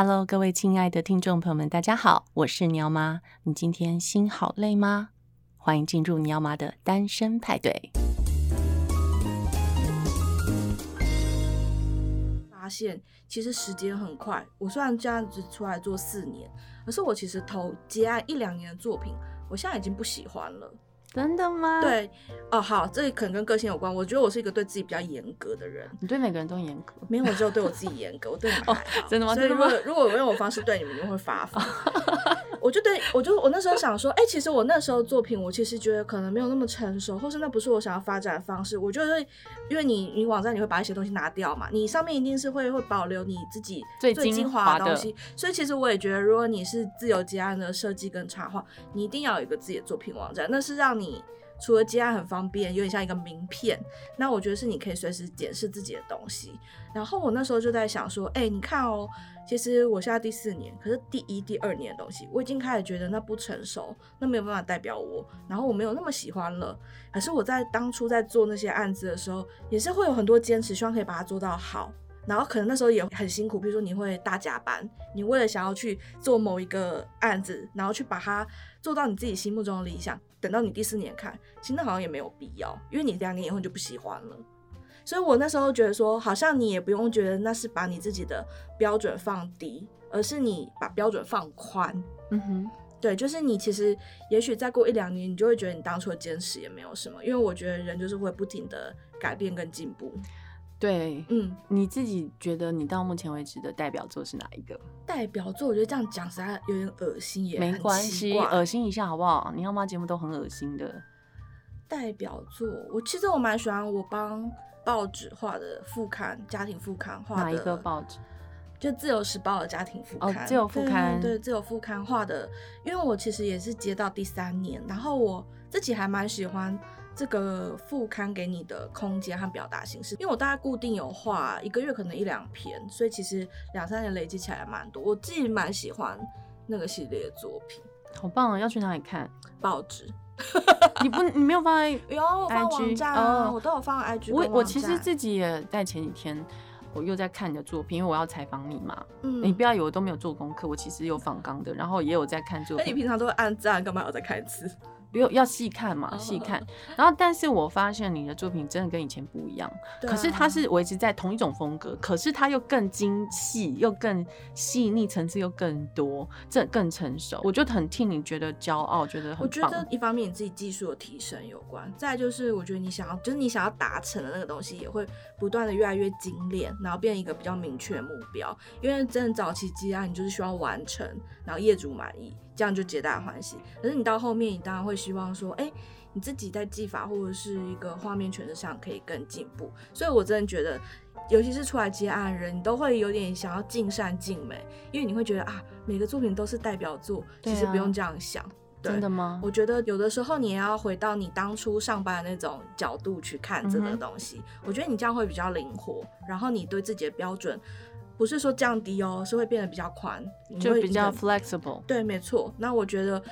Hello，各位亲爱的听众朋友们，大家好，我是鸟妈。你今天心好累吗？欢迎进入鸟妈的单身派对。发现其实时间很快。我虽然这样子出来做四年，可是我其实投接案一两年的作品，我现在已经不喜欢了。真的吗？对，哦，好，这可能跟个性有关。我觉得我是一个对自己比较严格的人。你对每个人都严格？没有，我只有对我自己严格。我对你们还好。哦，真的吗？所以如果如果我用我方式对你们，你们会发疯。我就对我就我那时候想说，哎、欸，其实我那时候作品，我其实觉得可能没有那么成熟，或是那不是我想要发展的方式。我觉得，因为你你网站你会把一些东西拿掉嘛，你上面一定是会会保留你自己最精华的东西。所以其实我也觉得，如果你是自由接案的设计跟插画，你一定要有一个自己的作品网站，那是让你。除了接案很方便，有点像一个名片。那我觉得是你可以随时检视自己的东西。然后我那时候就在想说，哎、你看哦，其实我现在第四年，可是第一、第二年的东西，我已经开始觉得那不成熟，那没有办法代表我。然后我没有那么喜欢了。可是我在当初在做那些案子的时候，也是会有很多坚持，希望可以把它做到好。然后可能那时候也很辛苦，比如说你会大加班，你为了想要去做某一个案子，然后去把它做到你自己心目中的理想。等到你第四年看，其实那好像也没有必要，因为你两年以后你就不喜欢了。所以我那时候觉得说，好像你也不用觉得那是把你自己的标准放低，而是你把标准放宽。嗯哼，对，就是你其实也许再过一两年，你就会觉得你当初的坚持也没有什么，因为我觉得人就是会不停的改变跟进步。对，嗯，你自己觉得你到目前为止的代表作是哪一个？代表作，我觉得这样讲实在有点恶心，也没关系，恶心一下好不好？你要吗？节目都很恶心的。代表作，我其实我蛮喜欢我帮报纸画的副刊，家庭副刊画的。哪一个报纸？就《自由时报》的家庭副刊。哦，自由副刊。对，对，自由副刊画的，因为我其实也是接到第三年，然后我自己还蛮喜欢。这个副刊给你的空间和表达形式，因为我大概固定有画一个月可能一两篇，所以其实两三年累积起来蛮多。我自己蛮喜欢那个系列的作品，好棒啊！要去哪里看？报纸？你不，你没有放在 IG？有，我放网站啊，我都有放 IG。我我其实自己也在前几天，我又在看你的作品，因为我要采访你嘛。嗯，你不要以为我都没有做功课，我其实有访纲的，然后也有在看作品。那你平常都会按赞，干嘛要再看一次？不用要细看嘛，细看。然后，但是我发现你的作品真的跟以前不一样。可是它是维持在同一种风格，可是它又更精细，又更细腻，层次又更多，这更成熟。我就很替你觉得骄傲，觉得很棒。我觉得一方面你自己技术的提升有关，再就是我觉得你想要，就是你想要达成的那个东西，也会不断的越来越精炼，然后变一个比较明确的目标。因为真的早期积压，你就是需要完成，然后业主满意。这样就皆大欢喜。可是你到后面，你当然会希望说，哎、欸，你自己在技法或者是一个画面诠释上可以更进步。所以我真的觉得，尤其是出来接案的人，你都会有点想要尽善尽美，因为你会觉得啊，每个作品都是代表作，其实不用这样想。真的吗？我觉得有的时候你也要回到你当初上班的那种角度去看这个东西。嗯、我觉得你这样会比较灵活，然后你对自己的标准。不是说降低哦，是会变得比较宽，就比较 flexible。对，没错。那我觉得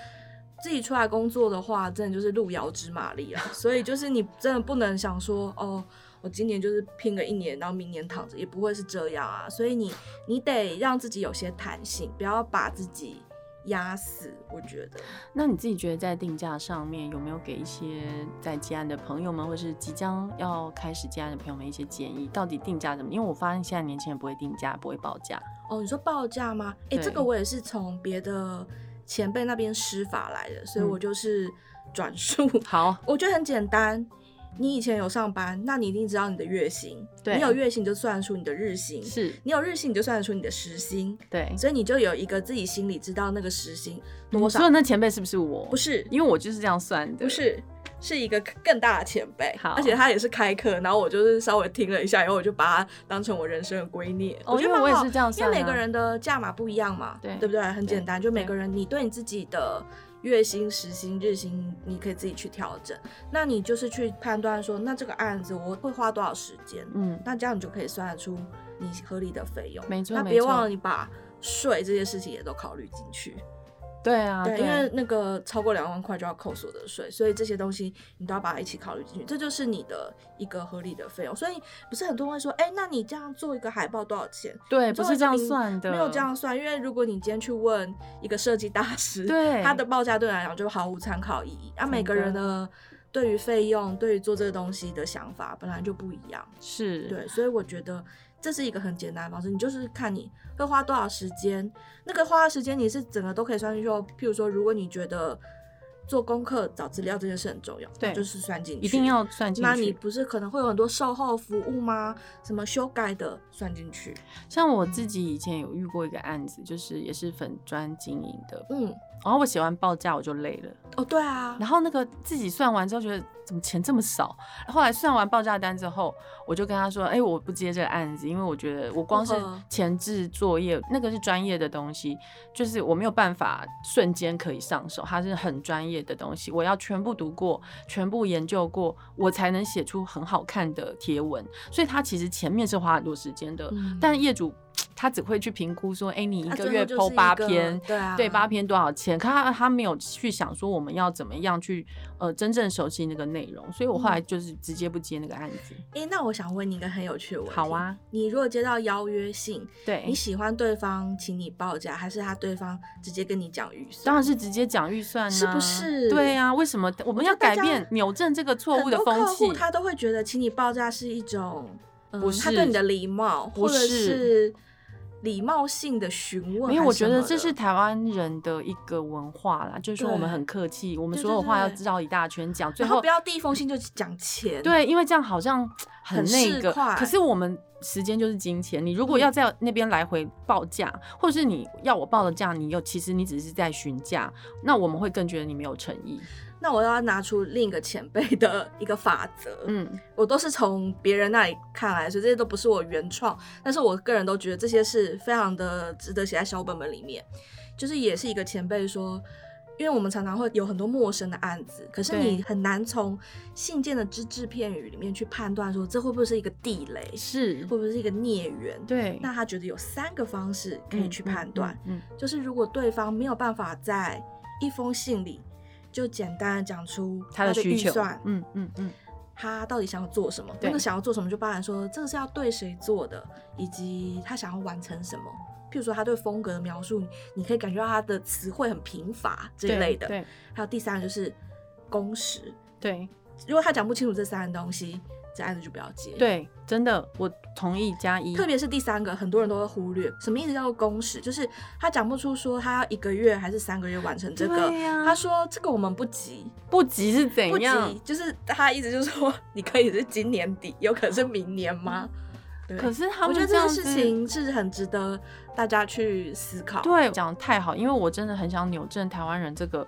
自己出来工作的话，真的就是路遥知马力啊。所以就是你真的不能想说，哦，我今年就是拼个一年，然后明年躺着，也不会是这样啊。所以你你得让自己有些弹性，不要把自己。压死，我觉得。那你自己觉得在定价上面有没有给一些在接案的朋友们，或是即将要开始接案的朋友们一些建议？到底定价怎么？因为我发现现在年轻人不会定价，不会报价。哦，你说报价吗？哎、欸，这个我也是从别的前辈那边施法来的，所以我就是转述。嗯、好，我觉得很简单。你以前有上班，那你一定知道你的月薪。对，你有月薪就算得出你的日薪。是，你有日薪你就算得出你的时薪。对，所以你就有一个自己心里知道那个时薪多少。所以那前辈是不是我？不是，因为我就是这样算的。不是，是一个更大的前辈。好，而且他也是开课，然后我就是稍微听了一下，然后我就把他当成我人生的圭臬。我觉得我也是这样算，因为每个人的价码不一样嘛，对，对不对？很简单，就每个人你对你自己的。月薪、时薪、日薪，你可以自己去调整。那你就是去判断说，那这个案子我会花多少时间？嗯，那这样你就可以算得出你合理的费用。没错，那别忘了你把税这些事情也都考虑进去。对啊，对，因为那个超过两万块就要扣所得税，所以这些东西你都要把它一起考虑进去，这就是你的一个合理的费用。所以不是很多人会说，哎，那你这样做一个海报多少钱？对，不是这样算的，没有这样算，因为如果你今天去问一个设计大师，对，他的报价对你来讲就毫无参考意义。啊，每个人的对于费用、对于做这个东西的想法本来就不一样，是对，所以我觉得。这是一个很简单的方式，你就是看你会花多少时间，那个花的时间你是整个都可以算进去。譬如说，如果你觉得做功课、找资料这件事很重要，对，就是算进去，一定要算进去。那你不是可能会有很多售后服务吗？什么修改的算进去？像我自己以前有遇过一个案子，就是也是粉砖经营的，嗯。然后我写完报价我就累了哦，对啊。然后那个自己算完之后觉得怎么钱这么少？后来算完报价单之后，我就跟他说：“哎，我不接这个案子，因为我觉得我光是前置作业那个是专业的东西，就是我没有办法瞬间可以上手，它是很专业的东西，我要全部读过、全部研究过，我才能写出很好看的贴文。所以他其实前面是花很多时间的，嗯、但业主。”他只会去评估说，哎、欸，你一个月 po 八篇，对啊，对八篇多少钱？可他他没有去想说我们要怎么样去呃真正熟悉那个内容，所以我后来就是直接不接那个案子。哎、嗯欸，那我想问你一个很有趣的问题。好啊，你如果接到邀约信，对，你喜欢对方请你报价，还是他对方直接跟你讲预算？当然是直接讲预算呢、啊，是不是？对啊，为什么我们要改变扭正这个错误的风气？他都会觉得请你报价是一种，嗯、不是他对你的礼貌，或者是。礼貌性的询问，因为我觉得这是台湾人的一个文化啦，就是说我们很客气，我们所有话要知道一大圈讲，最后不要第一封信就讲钱。对，因为这样好像很那个，可是我们时间就是金钱，你如果要在那边来回报价，嗯、或者是你要我报的价，你又其实你只是在询价，那我们会更觉得你没有诚意。那我要拿出另一个前辈的一个法则，嗯，我都是从别人那里看来，所以这些都不是我原创，但是我个人都觉得这些是非常的值得写在小本本里面。就是也是一个前辈说，因为我们常常会有很多陌生的案子，可是你很难从信件的只字片语里面去判断说这会不会是一个地雷，是会不会是一个孽缘？对，那他觉得有三个方式可以去判断，嗯，嗯，嗯，就是如果对方没有办法在一封信里。就简单的讲出他的预算，嗯嗯嗯，他到底想要做什么？那个想要做什么，就包含说这个是要对谁做的，以及他想要完成什么。譬如说他对风格的描述，你可以感觉到他的词汇很贫乏这一类的。对，还有第三个就是工时。对，如果他讲不清楚这三个东西。这案子就不要接。对，真的，我同意加一。特别是第三个，很多人都会忽略。什么意思叫做工时？就是他讲不出说他要一个月还是三个月完成这个。啊、他说这个我们不急，不急是怎样？不急就是他意思就是说，你可以是今年底，有可能是明年吗？对。可是他们我觉得这件事情是很值得大家去思考。对，讲得太好，因为我真的很想扭正台湾人这个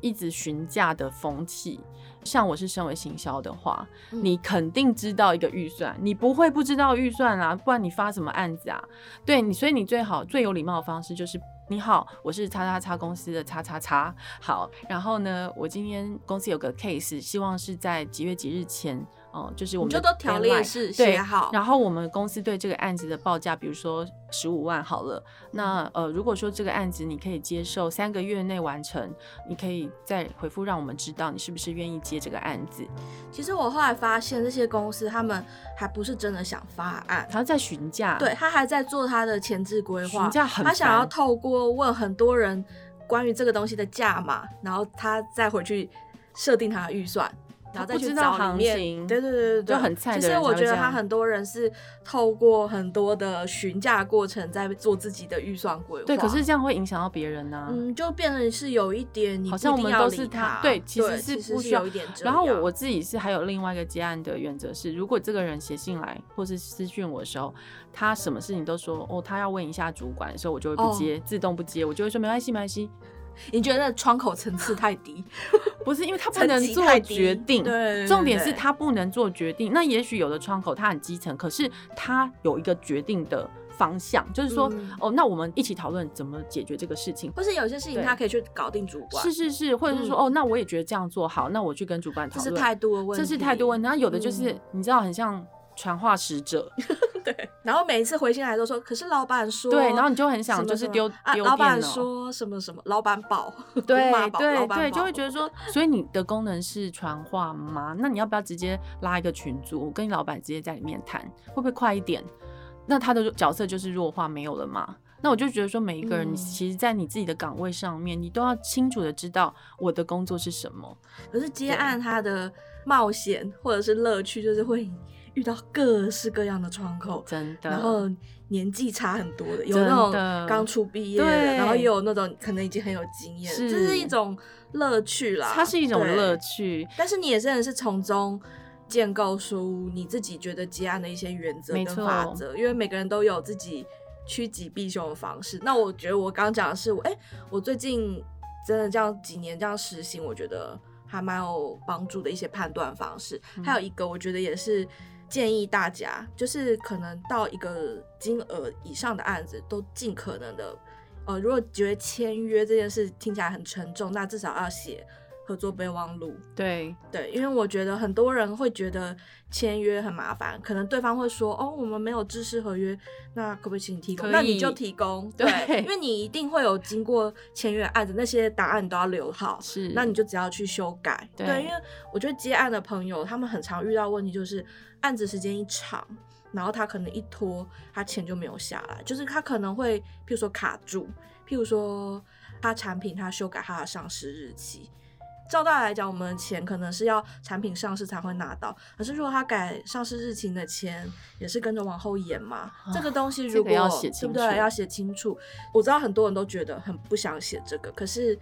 一直询价的风气。像我是身为行销的话，嗯，你肯定知道一个预算，你不会不知道预算啊，不然你发什么案子啊？对你，所以你最好最有礼貌的方式就是，你好，我是叉叉叉公司的叉叉叉，好，然后呢，我今天公司有个 case，希望是在几月几日前。哦，就是我们就都条列式写好，然后我们公司对这个案子的报价，比如说十五万好了。那呃，如果说这个案子你可以接受三个月内完成，你可以再回复让我们知道你是不是愿意接这个案子。其实我后来发现，这些公司他们还不是真的想发案，他在询价，对，他还在做他的前置规划，询价很，他想要透过问很多人关于这个东西的价码，然后他再回去设定他的预算。然后再去找里面，对对对对对，就很菜的。其实我觉得他很多人是透过很多的询价过程，在做自己的预算规划。对，可是这样会影响到别人呢、啊。嗯，就变成是有一点你，好像我们都是他。对，其实是不需要有一点。然后我我自己是还有另外一个接案的原则是，如果这个人写信来或是私讯我的时候，他什么事情都说哦，他要问一下主管的时候，我就会不接，哦、自动不接，我就会说没关系，没关系。你觉得窗口层次太低？不是，因为他不能做决定。对，重点是他不能做决定。那也许有的窗口他很基层，可是他有一个决定的方向，就是说，嗯、哦，那我们一起讨论怎么解决这个事情。或是有些事情他可以去搞定主管。是是是，或者是说，嗯、哦，那我也觉得这样做好，那我去跟主管讨论。这是态度的问题。这是态度问题。然后有的就是、嗯、你知道，很像传话使者。对，然后每一次回信来都说，可是老板说，对，然后你就很想就是丢丢、啊、老板说什么什么，老板宝，对 对对，就会觉得说，所以你的功能是传话吗？那你要不要直接拉一个群组，跟你老板直接在里面谈，会不会快一点？那他的角色就是弱化没有了嘛？那我就觉得说，每一个人，你其实，在你自己的岗位上面，嗯，你都要清楚的知道我的工作是什么。可是接案它的冒险或者是乐趣，就是会遇到各式各样的窗口，真的。然后年纪差很多的，有那种刚出毕业的，然后也有那种可能已经很有经验，这是一种乐趣啦。它是一种乐趣，但是你也真的是从中建构出你自己觉得结案的一些原则跟法则，因为每个人都有自己。趋吉避凶的方式，那我觉得我刚讲的是，哎、欸，我最近真的这样几年这样实行，我觉得还蛮有帮助的一些判断方式。嗯。还有一个，我觉得也是建议大家，就是可能到一个金额以上的案子，都尽可能的，呃，如果觉得签约这件事听起来很沉重，那至少要写。合作备忘录，对对，因为我觉得很多人会觉得签约很麻烦，可能对方会说，哦，我们没有制式合约，那可不可以请你提供？那你就提供，对，对，因为你一定会有经过签约案子，那些答案你都要留好，是，那你就只要去修改，对，对，因为我觉得接案的朋友，他们很常遇到问题就是案子时间一长，然后他可能一拖，他钱就没有下来，就是他可能会，譬如说卡住，譬如说他产品他修改他的上市日期。照道理来讲，我们的钱可能是要产品上市才会拿到，可是如果他改上市日期的钱，也是跟着往后延嘛。哦、这个东西如果、这个、要写清楚，对不对？要写清楚。我知道很多人都觉得很不想写这个，可是。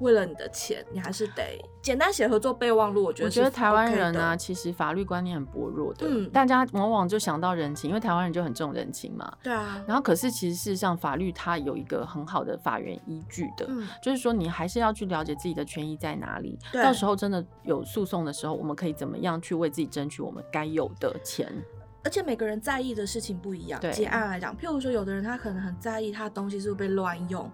为了你的钱，你还是得简单写合作备忘录。我觉得、OK，我觉得台湾人呢、啊，其实法律观念很薄弱的，嗯，大家往往就想到人情，因为台湾人就很重人情嘛。对啊。然后，可是其实事实上，法律它有一个很好的法源依据的，嗯，就是说你还是要去了解自己的权益在哪里。对。到时候真的有诉讼的时候，我们可以怎么样去为自己争取我们该有的钱？而且每个人在意的事情不一样。对。结案来讲，譬如说，有的人他可能很在意他的东西是不是被乱用。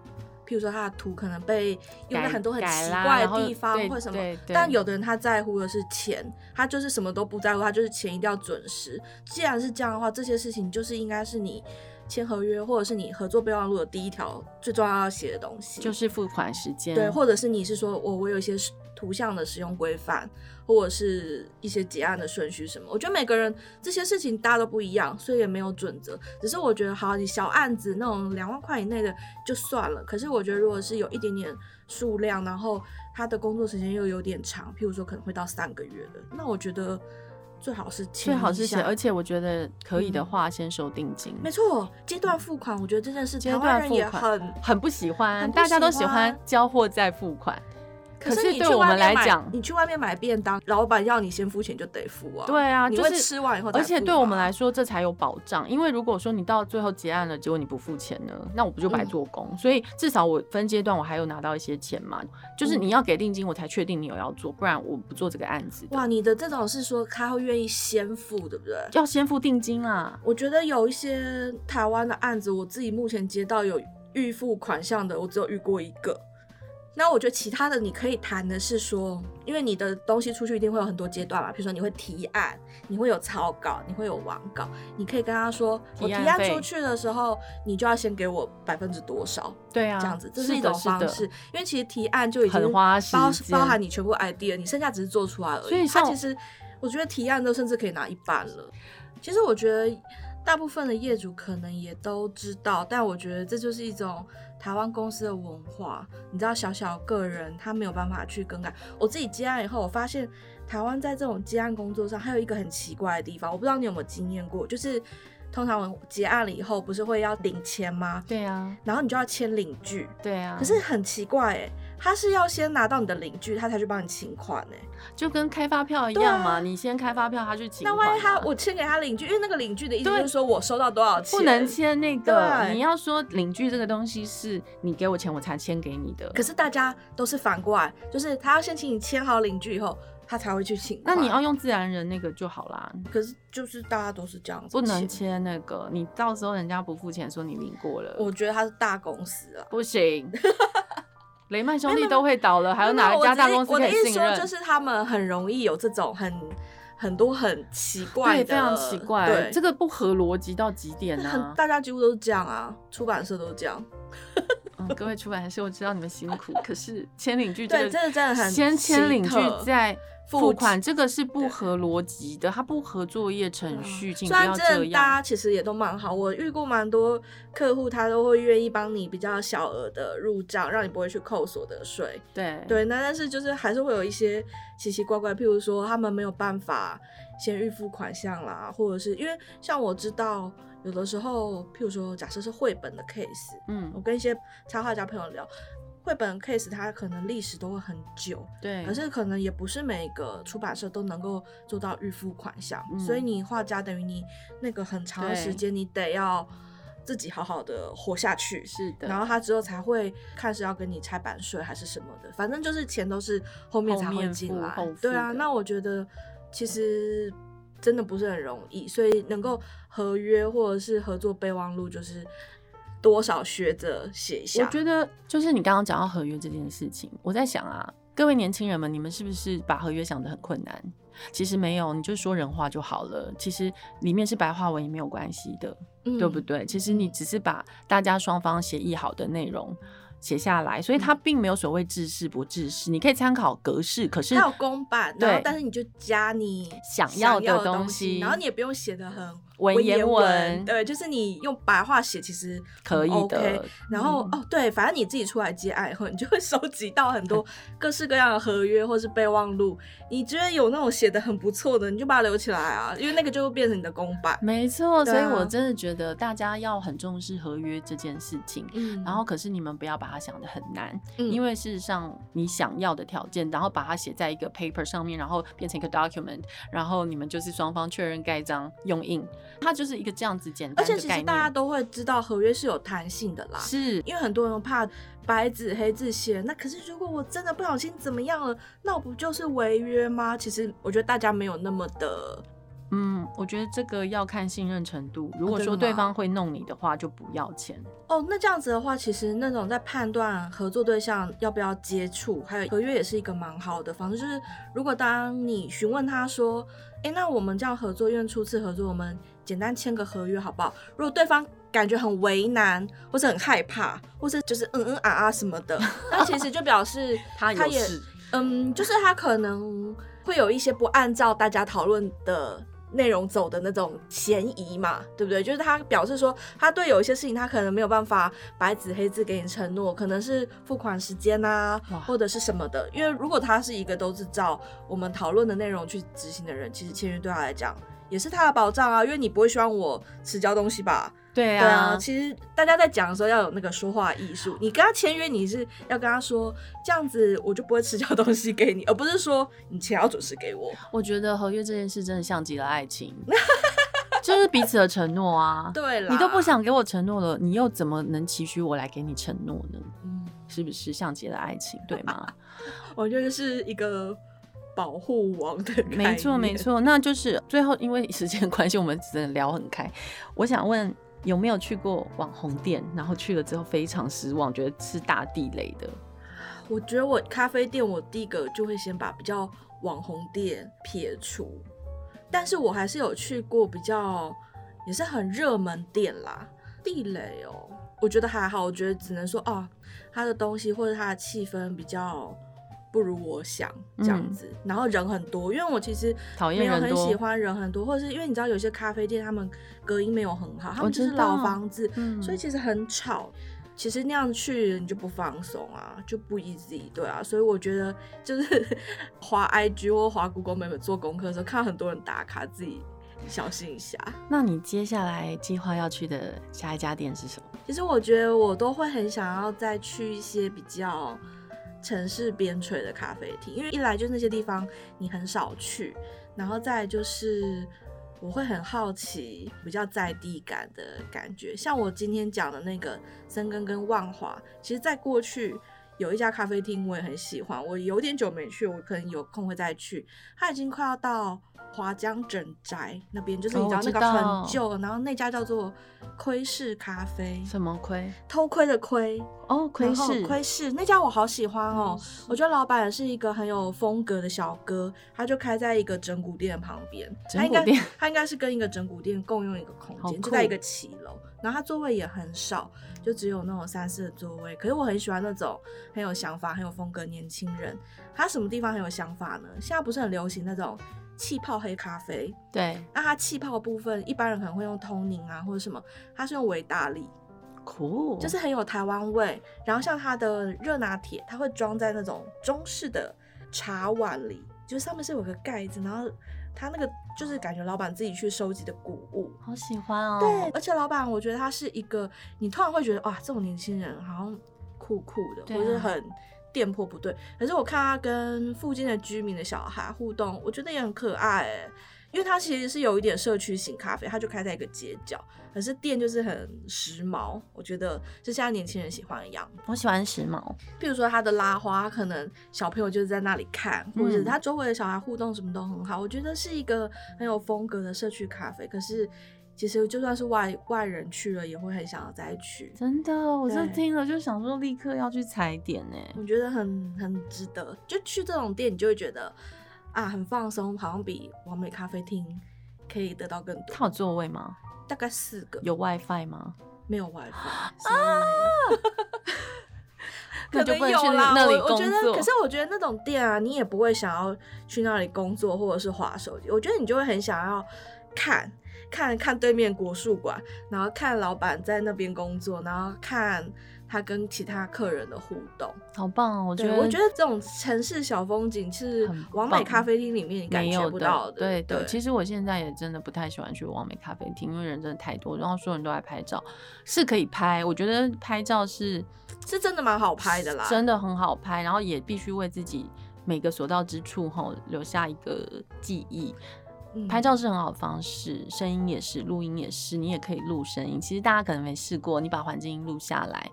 譬如说他的图可能被用在很多很奇怪的地方，或者什么，但有的人他在乎的是钱，他就是什么都不在乎，他就是钱一定要准时。既然是这样的话，这些事情就是应该是你签合约或者是你合作备忘录的第一条最重要要写的东西，就是付款时间。对，或者是你是说我我有一些图像的使用规范。或者是一些结案的顺序什么，我觉得每个人这些事情大家都不一样，所以也没有准则。只是我觉得，好，你小案子那种两万块以内的就算了。可是我觉得，如果是有一点点数量，然后他的工作时间又有点长，譬如说可能会到三个月的，那我觉得最好是最好是写。而且我觉得可以的话，先收定金。没错，阶段付款，我觉得这件事台湾人也很很不喜欢，大家都喜欢交货再付款。可是对我们来讲，你去外面买便当，老板要你先付钱就得付啊。对啊，就是吃完以后，而且对我们来说这才有保障。因为如果说你到最后结案了，结果你不付钱呢，那我不就白做工？嗯。所以至少我分阶段我还有拿到一些钱嘛。就是你要给定金，我才确定你有要做，不然我不做这个案子。哇，你的这种是说他会愿意先付，对不对？要先付定金啊。我觉得有一些台湾的案子，我自己目前接到有预付款项的，我只有遇过一个。那我觉得其他的你可以谈的是说，因为你的东西出去一定会有很多阶段嘛，比如说你会提案，你会有草稿，你会有网稿，你可以跟他说，我提案出去的时候，你就要先给我百分之多少，对啊，这样子，这是一种方式，因为其实提案就已经很花包包含你全部 idea，你剩下只是做出来而已。所以他其实，我觉得提案都甚至可以拿一半了。其实我觉得。大部分的业主可能也都知道，但我觉得这就是一种台湾公司的文化。你知道，小小个人他没有办法去更改。我自己接案以后，我发现台湾在这种接案工作上还有一个很奇怪的地方，我不知道你有没有经验过，就是通常我结案了以后，不是会要领签吗？对啊，然后你就要签领据。对啊，可是很奇怪哎。他是要先拿到你的领据，他才去帮你请款呢，就跟开发票一样嘛。啊、你先开发票，他去请款。那万一他我签给他领据，因为那个领据的意思就是说我收到多少钱，不能签那个。你要说领据这个东西是你给我钱我才签给你的。可是大家都是反过来，就是他要先请你签好领据以后，他才会去请。那你要用自然人那个就好啦。可是就是大家都是这样子，不能签那个，你到时候人家不付钱，说你领过了。我觉得他是大公司啊，不行。雷曼兄弟都会倒了，还有哪一家大公司可以信任？我的意思说，就是他们很容易有这种很很多很奇怪的，对，非常奇怪，对，这个不合逻辑到极点呢、啊。大家几乎都是这样啊，出版社都是这样。嗯，各位出版社，我知道你们辛苦，可是签领据对，这个真的很先签领据再付款，这个是不合逻辑的，它不合作业程序，请不要这样。大家其实也都蛮好，我遇过蛮多客户，他都会愿意帮你比较小额的入账，让你不会去扣所得税。对对，那但是就是还是会有一些奇奇怪怪，譬如说他们没有办法先预付款项啦，或者是因为像我知道。有的时候，譬如说，假设是绘本的 case，嗯，我跟一些插画家朋友聊，绘本的 case 它可能历史都会很久，对，可是可能也不是每个出版社都能够做到预付款项，嗯，所以你画家等于你那个很长的时间，你得要自己好好的活下去，是的，然后他之后才会看是要跟你拆版税还是什么的，反正就是钱都是后面才会进来，对啊，那我觉得其实。真的不是很容易，所以能够合约或者是合作备忘录，就是多少学着写一下。我觉得就是你刚刚讲到合约这件事情，我在想啊，各位年轻人们，你们是不是把合约想得很困难？其实没有，你就说人话就好了。其实里面是白话文也没有关系的，嗯，对不对？其实你只是把大家双方协议好的内容。写下来，所以它并没有所谓制式不制式，你可以参考格式，可是它有公版，对，但是你就加你想要的东西，然后你也不用写的很文言文，对，就是你用白话写其实可以的。然后、嗯、哦，对，反正你自己出来接案以后，你就会 收集到很多 各式各样的合约或是备忘录。你觉得有那种写的很不错的，你就把它留起来啊，因为那个就会变成你的公版。没错、啊，所以我真的觉得大家要很重视合约这件事情。嗯，然后可是你们不要把它想的很难，嗯，因为事实上你想要的条件，然后把它写在一个 paper 上面，然后变成一个 document，然后你们就是双方确认盖章用印，它就是一个这样子简单的。而且其实大家都会知道合约是有弹性的啦，是因为很多人怕白纸黑字写，那可是如果我真的不小心怎么样了，那我不就是违约吗？其实我觉得大家没有那么的。嗯，我觉得这个要看信任程度。如果说对方会弄你的话，就不要钱。哦，那这样子的话，其实那种在判断合作对象要不要接触，还有合约也是一个蛮好的方式。就是如果当你询问他说，哎，那我们这样合作，因为初次合作，我们简单签个合约好不好？如果对方感觉很为难，或是很害怕，或是就是嗯嗯啊啊什么的，那其实就表示 他也嗯，就是他可能会有一些不按照大家讨论的。内容走的那种嫌疑嘛，对不对？就是他表示说，他对有一些事情他可能没有办法白纸黑字给你承诺，可能是付款时间啊，或者是什么的。因为如果他是一个都是照我们讨论的内容去执行的人，其实签约对他来讲也是他的保障啊，因为你不会希望我迟交东西吧？对啊，对啊，其实大家在讲的时候要有那个说话艺术。你跟他签约，你是要跟他说这样子，我就不会迟交东西给你，而不是说你钱要准时给我。我觉得合约这件事真的像极了爱情，就是彼此的承诺啊。对了，你都不想给我承诺了，你又怎么能期许我来给你承诺呢？嗯，是不是像极了爱情？对吗？我觉得是一个保护王的 概念。没错，没错。那就是最后，因为时间 关系，我们只能聊很开。我想问。有没有去过网红店，然后去了之后非常失望，觉得是大地雷的？我觉得我咖啡店，我第一个就会先把比较网红店撇除，但是我还是有去过比较也是很热门店啦。地雷哦，我觉得还好，我觉得只能说哦，它的东西或者它的气氛比较。不如我想这样子，嗯，然后人很多，因为我其实没有很喜欢人很多，或者是因为你知道有些咖啡店他们隔音没有很好，他们就是老房子，所以其实很吵。其实那样去你就不放松啊，就不 easy，对啊。所以我觉得就是 滑 IG 或滑 Google Map 做功课的时候，看到很多人打卡，自己小心一下。那你接下来计划要去的下一家店是什么？其实我觉得我都会很想要再去一些比较。城市边陲的咖啡厅，因为一来就是那些地方你很少去，然后再就是我会很好奇比较在地感的感觉。像我今天讲的那个深根跟万华，其实在过去有一家咖啡厅我也很喜欢，我有点久没去，我可能有空会再去。它已经快要到华江整宅那边，就是你知道那个很旧，然后那家叫做窥视咖啡。什么窥？偷窥的窥。哦，窥视。窥视那家我好喜欢哦，我觉得老板也是一个很有风格的小哥，他就开在一个整骨店旁边。他应该。他应该是跟一个整骨店共用一个空间，就在一个骑楼。然后他座位也很少，就只有那种三四的座位。可是我很喜欢那种很有想法、很有风格的年轻人。他什么地方很有想法呢？现在不是很流行那种气泡黑咖啡？对。那他气泡部分，一般人可能会用通宁啊，或者什么，他是用维大利，酷，就是很有台湾味。然后像它的热拿铁，它会装在那种中式的茶碗里，就是上面是有个盖子，然后。它那个就是感觉老板自己去收集的古物，好喜欢哦。对，而且老板我觉得他是一个，你突然会觉得哇，这种年轻人好像酷酷的，啊、或者很店铺不对。可是我看他跟附近的居民的小孩互动，我觉得也很可爱哎。因为它其实是有一点社区型咖啡，它就开在一个街角，可是店就是很时髦，我觉得是现在年轻人喜欢一样子。我喜欢时髦，譬如说它的拉花，可能小朋友就是在那里看，或者它周围的小孩互动什么都很好，我觉得是一个很有风格的社区咖啡。可是其实就算是外外人去了，也会很想要再去。真的，我这听了就想说立刻要去踩点呢。我觉得很很值得，就去这种店，你就会觉得。啊，很放松，好像比完美咖啡厅可以得到更多。它有座位吗？大概四个。有 WiFi 吗？没有 WiFi。啊！可能有啦。那里工作。我觉得，可是我觉得那种店啊，你也不会想要去那里工作，或者是划手机。我觉得你就会很想要看，看看对面国术馆，然后看老板在那边工作，然后看。他跟其他客人的互动好棒哦！我觉得，我觉得这种城市小风景是网美咖啡厅里面你感觉不到的。对对，其实我现在也真的不太喜欢去王美咖啡厅，因为人真的太多，然后所有人都在拍照，是可以拍。我觉得拍照是是真的蛮好拍的啦，真的很好拍，然后也必须为自己每个所到之处吼留下一个记忆。嗯、拍照是很好的方式，声音也是，录音也是，你也可以录声音。其实大家可能没试过，你把环境音录下来。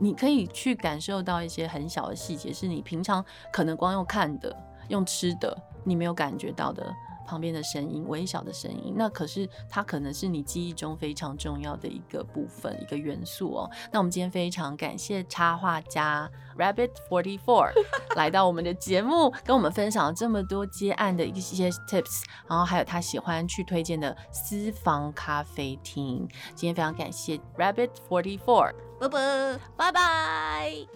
你可以去感受到一些很小的细节，是你平常可能光用看的、用吃的，你没有感觉到的旁边的声音、微小的声音。那可是它可能是你记忆中非常重要的一个部分、一个元素哦。那我们今天非常感谢插画家 Rabbit Forty Four 来到我们的节目，跟我们分享了这么多接案的一些 tips，然后还有他喜欢去推荐的私房咖啡厅。今天非常感谢 Rabbit Forty Four。拜拜，拜拜。